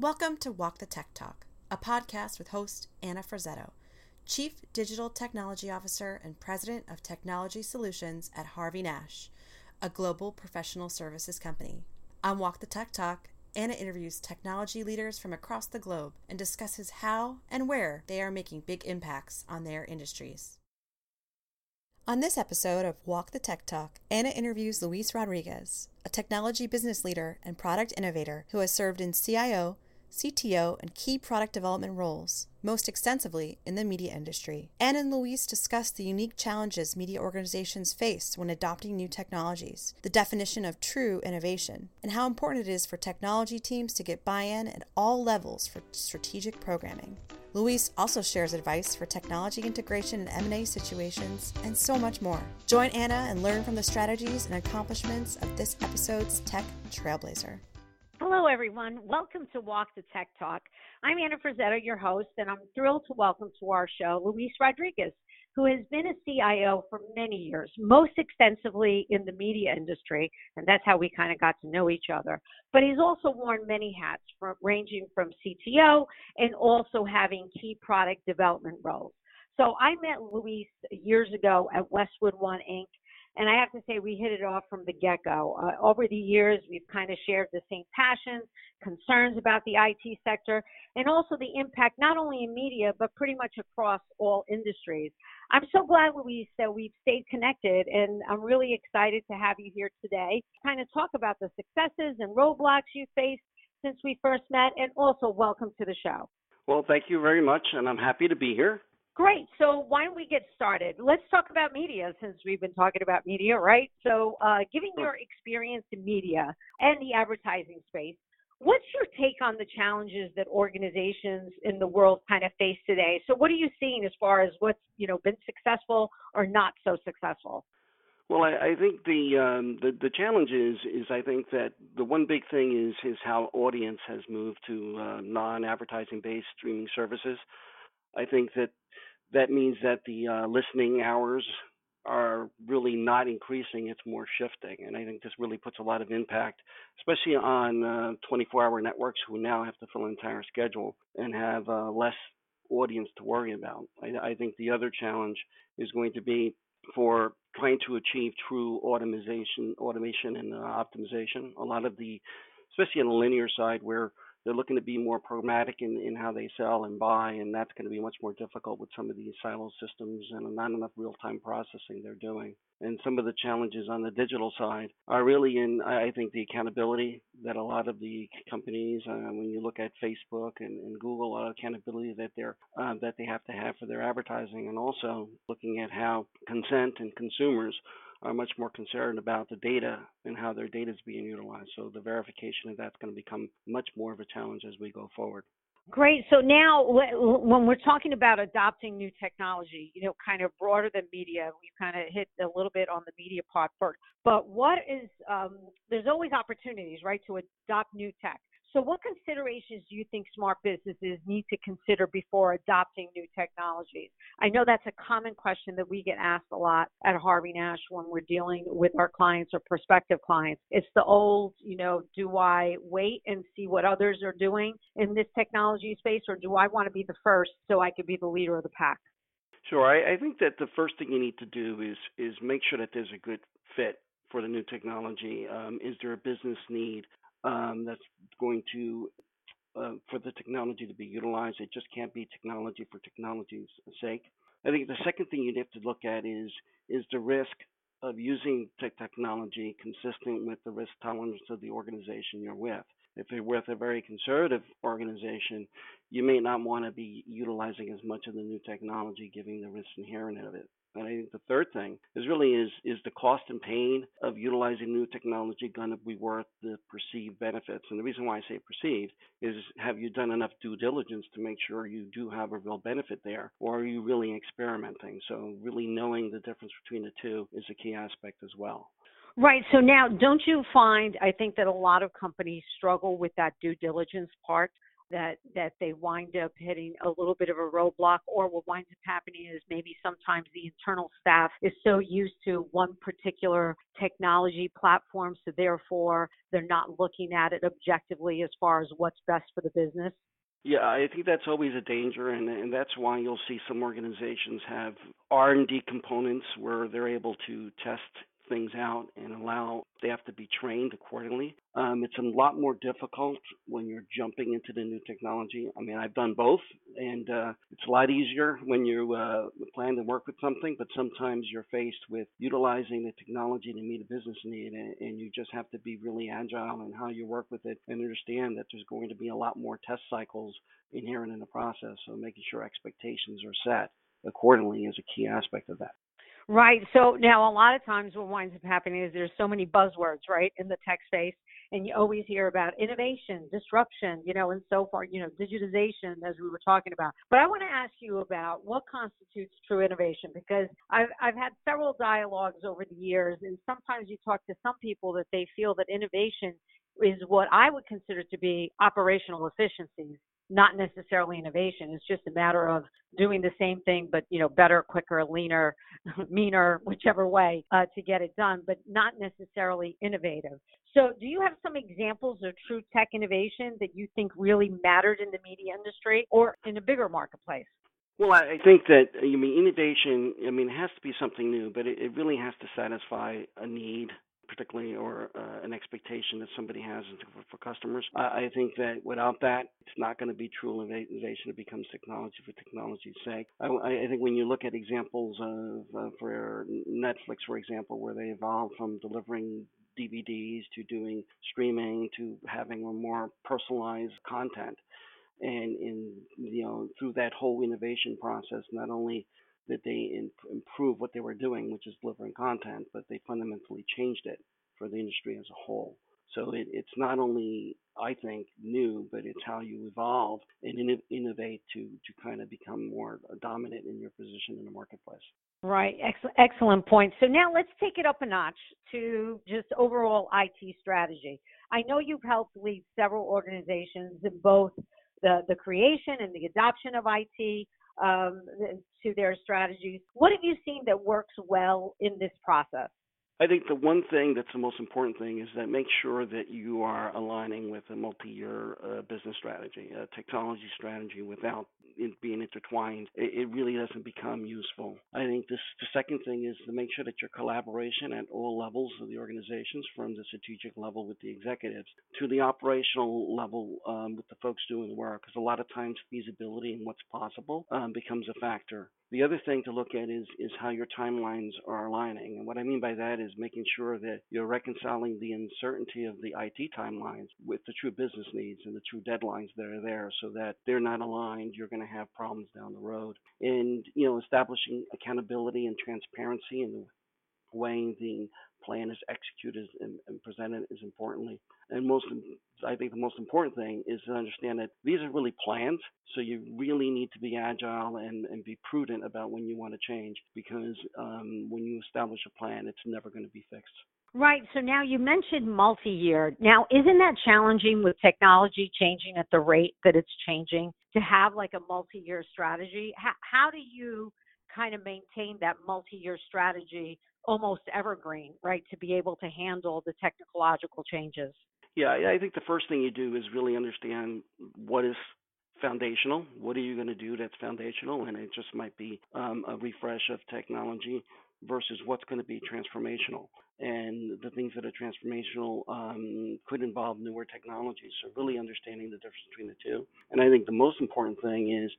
Welcome to Walk the Tech Talk, a podcast with host Anna Frazzetto, Chief Digital Technology Officer and President of Technology Solutions at Harvey Nash, a global professional services company. On Walk the Tech Talk, Anna interviews technology leaders from across the globe and discusses how and where they are making big impacts on their industries. On this episode of Walk the Tech Talk, Anna interviews Luis Rodriguez, a technology business leader and product innovator who has served in CIO, CTO, and key product development roles, most extensively in the media industry. Anna and Luis discuss the unique challenges media organizations face when adopting new technologies, the definition of true innovation, and how important it is for technology teams to get buy in at all levels for strategic programming. Luis also shares advice for technology integration in M&A situations and so much more. Join Anna and learn from the strategies and accomplishments of this episode's tech trailblazer. Hello, everyone. Welcome to Walk the Tech Talk. I'm Anna Frazzetto, your host, and I'm thrilled to welcome to our show Luis Rodriguez, who has been a CIO for many years, most extensively in the media industry, and that's how we kind of got to know each other. But he's also worn many hats, from, ranging from CTO and also having key product development roles. So I met Luis years ago at Westwood One Inc. And I have to say, we hit it off from the get go. Uh, over the years, we've kind of shared the same passions, concerns about the IT sector, and also the impact not only in media, but pretty much across all industries. I'm so glad, that we've stayed connected, and I'm really excited to have you here today to kind of talk about the successes and roadblocks you faced since we first met, and also welcome to the show. Well, thank you very much, and I'm happy to be here. Great. So why don't we get started? Let's talk about media since we've been talking about media, right? So, uh, given your experience in media and the advertising space, what's your take on the challenges that organizations in the world kind of face today? So, what are you seeing as far as what's you know been successful or not so successful? Well, I, I think the, um, the the challenge is is I think that the one big thing is is how audience has moved to uh, non-advertising based streaming services. I think that that means that the uh, listening hours are really not increasing, it's more shifting. And I think this really puts a lot of impact, especially on uh, 24 hour networks who now have to fill an entire schedule and have uh, less audience to worry about. I, I think the other challenge is going to be for trying to achieve true automation, automation and uh, optimization. A lot of the, especially on the linear side, where they're looking to be more pragmatic in, in how they sell and buy, and that's going to be much more difficult with some of these silo systems and not enough real time processing they're doing. And some of the challenges on the digital side are really in, I think, the accountability that a lot of the companies, uh, when you look at Facebook and, and Google, a lot of accountability that they're uh, that they have to have for their advertising, and also looking at how consent and consumers are much more concerned about the data and how their data is being utilized. So the verification of that's going to become much more of a challenge as we go forward. Great. So now, when we're talking about adopting new technology, you know, kind of broader than media, we've kind of hit a little bit on the media part first. But what is, um, there's always opportunities, right, to adopt new tech. So, what considerations do you think smart businesses need to consider before adopting new technologies? I know that's a common question that we get asked a lot at Harvey Nash when we're dealing with our clients or prospective clients. It's the old, you know, do I wait and see what others are doing in this technology space, or do I want to be the first so I could be the leader of the pack? Sure. I, I think that the first thing you need to do is is make sure that there's a good fit for the new technology? Um, is there a business need? Um, that's going to uh, for the technology to be utilized. It just can't be technology for technology's sake. I think the second thing you'd have to look at is is the risk of using technology consistent with the risk tolerance of the organization you're with. If you're with a very conservative organization, you may not want to be utilizing as much of the new technology, given the risks inherent of it. And I think the third thing is really is is the cost and pain of utilizing new technology going to be worth the perceived benefits? And the reason why I say perceived is have you done enough due diligence to make sure you do have a real benefit there, or are you really experimenting? So really knowing the difference between the two is a key aspect as well. Right. So now, don't you find? I think that a lot of companies struggle with that due diligence part that that they wind up hitting a little bit of a roadblock or what winds up happening is maybe sometimes the internal staff is so used to one particular technology platform so therefore they're not looking at it objectively as far as what's best for the business? Yeah, I think that's always a danger, and and that's why you'll see some organizations have R and D components where they're able to test things out and allow staff to be trained accordingly. Um, it's a lot more difficult when you're jumping into the new technology. I mean, I've done both, and uh, it's a lot easier when you uh, plan to work with something, but sometimes you're faced with utilizing the technology to meet a business need, and, and you just have to be really agile in how you work with it and understand that there's going to be a lot more test cycles inherent in the process. So making sure expectations are set accordingly is a key aspect of that. Right. So now a lot of times what winds up happening is there's so many buzzwords, right, in the tech space. And you always hear about innovation, disruption, you know, and so far, you know, digitization, as we were talking about. But I want to ask you about what constitutes true innovation because I've, I've had several dialogues over the years, and sometimes you talk to some people that they feel that innovation is what I would consider to be operational efficiencies not necessarily innovation. It's just a matter of doing the same thing, but you know, better, quicker, leaner, meaner, whichever way uh, to get it done, but not necessarily innovative. So, do you have some examples of true tech innovation that you think really mattered in the media industry or in a bigger marketplace? Well, I think that I mean innovation. I mean, it has to be something new, but it, it really has to satisfy a need particularly or uh, an expectation that somebody has for, for customers. I, I think that without that, it's not going to be true innovation. It becomes technology for technology's sake. I, I think when you look at examples of uh, for Netflix, for example, where they evolved from delivering DVDs to doing streaming to having a more personalized content and in you know through that whole innovation process not only that they improve what they were doing, which is delivering content, but they fundamentally changed it for the industry as a whole. So it, it's not only, I think, new, but it's how you evolve and in, innovate to, to kind of become more dominant in your position in the marketplace. Right, excellent, excellent point. So now let's take it up a notch to just overall IT strategy. I know you've helped lead several organizations in both the, the creation and the adoption of IT, um, to their strategies. What have you seen that works well in this process? I think the one thing that's the most important thing is that make sure that you are aligning with a multi-year uh, business strategy, a technology strategy without it being intertwined. It, it, really doesn't become useful. I think this the second thing is to make sure that your collaboration at all levels of the organizations, from the strategic level with the executives to the operational level um, with the folks doing the work, because a lot of times feasibility and what's possible um, becomes a factor. The other thing to look at is is how your timelines are aligning, and what I mean by that is making sure that you're reconciling the uncertainty of the IT timelines with the true business needs and the true deadlines that are there, so that they're not aligned. You're going to have problems down the road, and you know establishing accountability and transparency and weighing the plan is executed and, and presented is importantly. And most, I think the most important thing is to understand that these are really plans. So you really need to be agile and, and be prudent about when you want to change because um, when you establish a plan, it's never going to be fixed. Right. So now you mentioned multi year. Now, isn't that challenging with technology changing at the rate that it's changing to have like a multi year strategy? How, how do you kind of maintain that multi year strategy almost evergreen, right, to be able to handle the technological changes? Yeah, I think the first thing you do is really understand what is foundational. What are you going to do that's foundational? And it just might be um, a refresh of technology versus what's going to be transformational. And the things that are transformational um, could involve newer technologies. So really understanding the difference between the two. And I think the most important thing is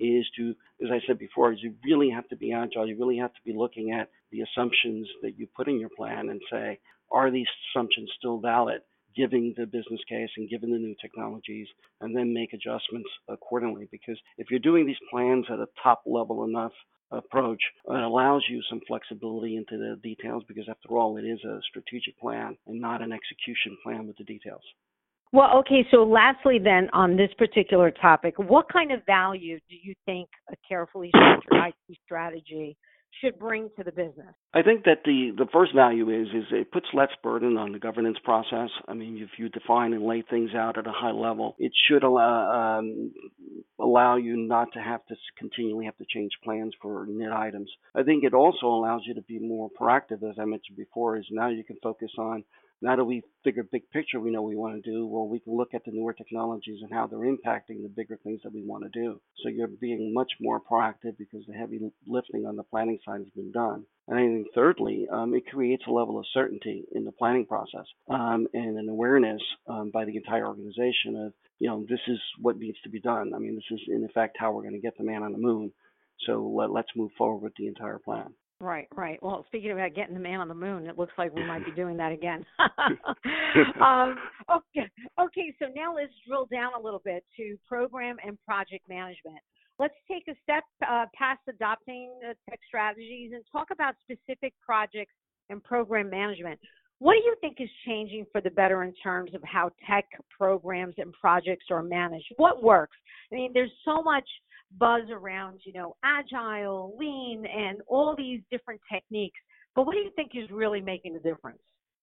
is to, as I said before, is you really have to be agile. You really have to be looking at the assumptions that you put in your plan and say, are these assumptions still valid? given the business case and given the new technologies, and then make adjustments accordingly. Because if you're doing these plans at a top level enough approach, it allows you some flexibility into the details because, after all, it is a strategic plan and not an execution plan with the details. Well, okay, so lastly, then, on this particular topic, what kind of value do you think a carefully structured IT strategy should bring to the business? I think that the the first value is is it puts less burden on the governance process. I mean, if you define and lay things out at a high level, it should allow um, allow you not to have to continually have to change plans for knit items. I think it also allows you to be more proactive, as I mentioned before. Is now you can focus on now that we figure big picture we know we want to do, well, we can look at the newer technologies and how they're impacting the bigger things that we want to do. So you're being much more proactive because the heavy lifting on the planning side has been done. And I think thirdly, um, it creates a level of certainty in the planning process um, and an awareness um, by the entire organization of, you know, this is what needs to be done. I mean, this is in effect how we're going to get the man on the moon. So let, let's move forward with the entire plan. Right, right. Well, speaking about getting the man on the moon, it looks like we might be doing that again. um, okay, okay. So now let's drill down a little bit to program and project management. Let's take a step uh, past adopting uh, tech strategies and talk about specific projects and program management. What do you think is changing for the better in terms of how tech programs and projects are managed? What works? I mean, there's so much buzz around, you know, agile, lean, and all these different techniques. But what do you think is really making the difference?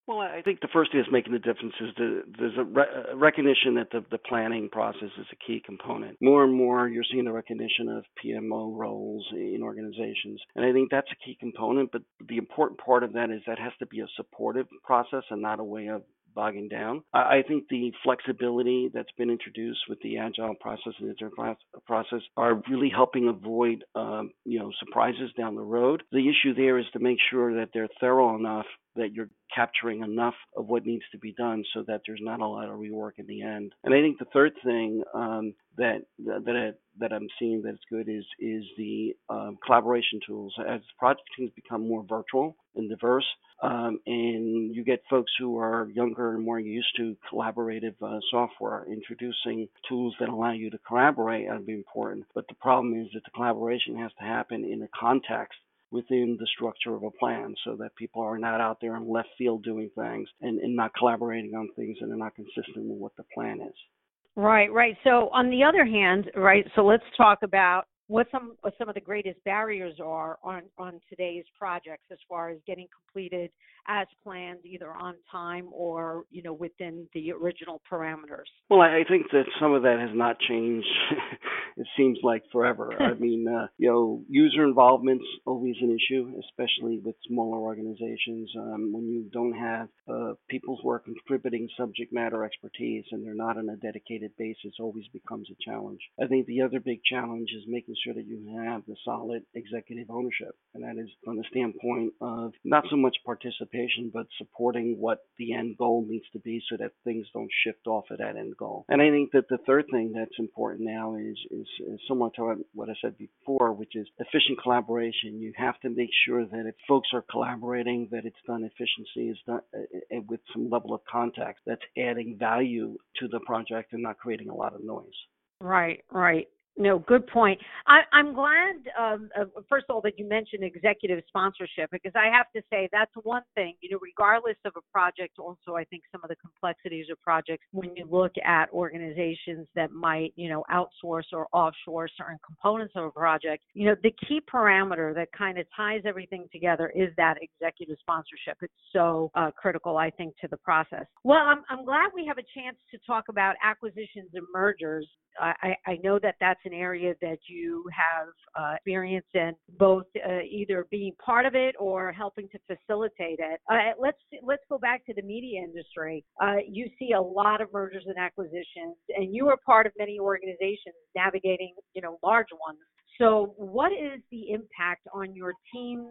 Well, I think the first thing that's making the difference is the, there's a, re- a, recognition that the, the planning process is a key component. More and more, you're seeing the recognition of PMO roles in organizations, and I think that's a key component. But the important part of that is that has to be a supportive process and not a way of bogging down. I, I think the flexibility that's been introduced with the agile process and the process are really helping avoid, um, you know, surprises down the road. The issue there is to make sure that they're thorough enough that you're capturing enough of what needs to be done so that there's not a lot of rework in the end. And I think the third thing um, that that that I'm seeing that's good is is the um, collaboration tools as project teams become more virtual and diverse. Um, and you get folks who are younger and more used to collaborative uh, software. Introducing tools that allow you to collaborate would be important. But the problem is that the collaboration has to happen in a context within the structure of a plan so that people are not out there in left field doing things and, and not collaborating on things and they're not consistent with what the plan is. Right, right. So on the other hand, right, so let's talk about what some what some of the greatest barriers are on on today's projects as far as getting completed as planned either on time or you know within the original parameters? Well i think that some of that has not changed it seems like forever. I mean uh, you know user involvement's always an issue especially with smaller organizations um, when you don't have uh, people's work contributing subject matter expertise and they're not on a dedicated basis always becomes a challenge. I think the other big challenge is making making sure that you have the solid executive ownership. And that is from the standpoint of not so much participation, but supporting what the end goal needs to be so that things don't shift off of that end goal. And I think that the third thing that's important now is, is, is similar to what I said before, which is efficient collaboration. You have to make sure that if folks are collaborating, that it's done efficiency is done uh, uh with some level of context that's adding value to the project and not creating a lot of noise. Right, right. No, good point. I, I'm glad, um, uh, first of all, that you mentioned executive sponsorship because I have to say that's one thing, you know, regardless of a project, also, I think some of the complexities of projects, when you look at organizations that might, you know, outsource or offshore certain components of a project, you know, the key parameter that kind of ties everything together is that executive sponsorship. It's so uh, critical, I think, to the process. Well, I'm, I'm glad we have a chance to talk about acquisitions and mergers. I, I know that that's an area that you have uh, experience in, both uh, either being part of it or helping to facilitate it. Uh, let's let's go back to the media industry. Uh, you see a lot of mergers and acquisitions, and you are part of many organizations navigating, you know, large ones. So, what is the impact on your teams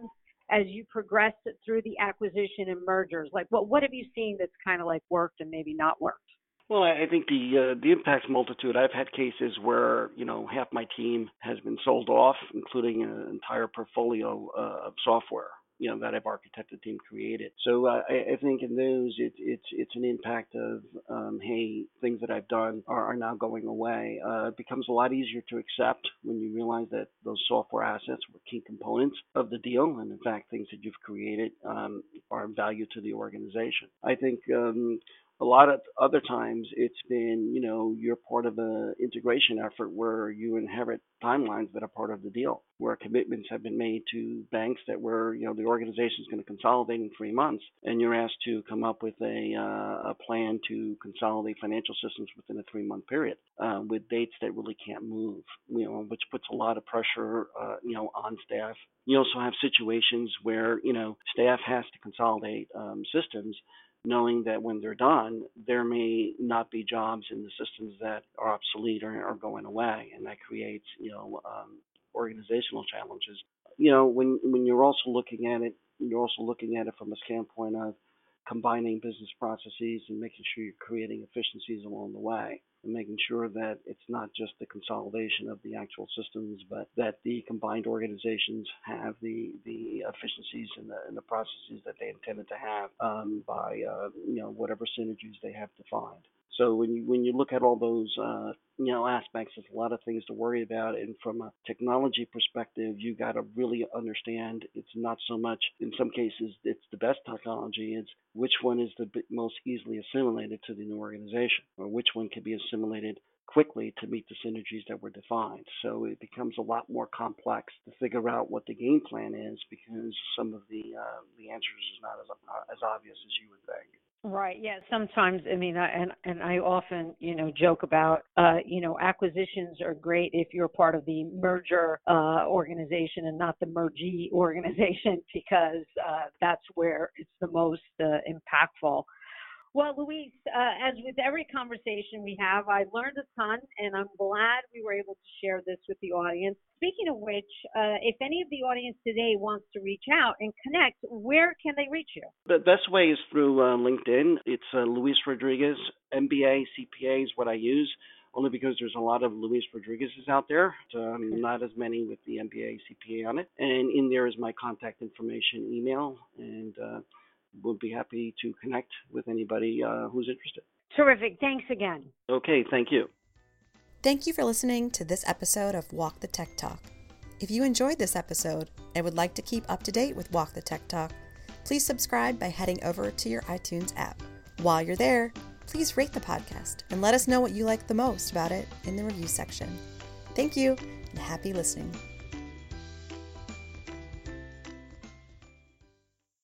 as you progress through the acquisition and mergers? Like, what what have you seen that's kind of like worked and maybe not worked? Well, I think the uh, the impact's multitude. I've had cases where you know half my team has been sold off, including an entire portfolio uh, of software you know that I've architected team created. So uh, I, I, think in those it, it's it's an impact of um, hey things that I've done are, are now going away. Uh, it becomes a lot easier to accept when you realize that those software assets were key components of the deal, and in fact things that you've created um, are of value to the organization. I think. Um, A lot of other times it's been, you know, you're part of an integration effort where you inherit timelines that are part of the deal, where commitments have been made to banks that were, you know, the organization is going to consolidate in three months, and you're asked to come up with a, uh, a plan to consolidate financial systems within a three month period uh, with dates that really can't move, you know, which puts a lot of pressure, uh, you know, on staff. You also have situations where, you know, staff has to consolidate um, systems knowing that when they're done, there may not be jobs in the systems that are obsolete or are going away, and that creates, you know, um, organizational challenges. You know, when when you're also looking at it, you're also looking at it from a standpoint of combining business processes and making sure you're creating efficiencies along the way and making sure that it's not just the consolidation of the actual systems, but that the combined organizations have the the efficiencies and the, and the processes that they intended to have um, by uh, you know whatever synergies they have defined. So when you when you look at all those uh, you know aspects, there's a lot of things to worry about. And from a technology perspective, you got to really understand it's not so much in some cases it's the best technology. It's which one is the most easily assimilated to the new organization, or which one can be assimilated quickly to meet the synergies that were defined. So it becomes a lot more complex to figure out what the game plan is because some of the uh, the answers is not as as obvious as you would think. Right. Yeah. Sometimes, I mean, I, and and I often, you know, joke about, uh, you know, acquisitions are great if you're part of the merger uh, organization and not the mergee organization because uh, that's where it's the most uh, impactful. Well, Luis, uh, as with every conversation we have, I learned a ton, and I'm glad we were able to share this with the audience. Speaking of which, uh, if any of the audience today wants to reach out and connect, where can they reach you? The best way is through uh, LinkedIn. It's uh, Luis Rodriguez, MBA, CPA is what I use only because there's a lot of Luis Rodriguez's out there, um, not as many with the MBA, CPA on it. And in there is my contact information, email, and would be happy to connect with anybody uh, who's interested. Terrific. Thanks again. Okay, thank you. Thank you for listening to this episode of Walk the Tech Talk. If you enjoyed this episode and would like to keep up to date with Walk the Tech Talk, please subscribe by heading over to your iTunes app. While you're there, please rate the podcast and let us know what you like the most about it in the review section. Thank you and happy listening.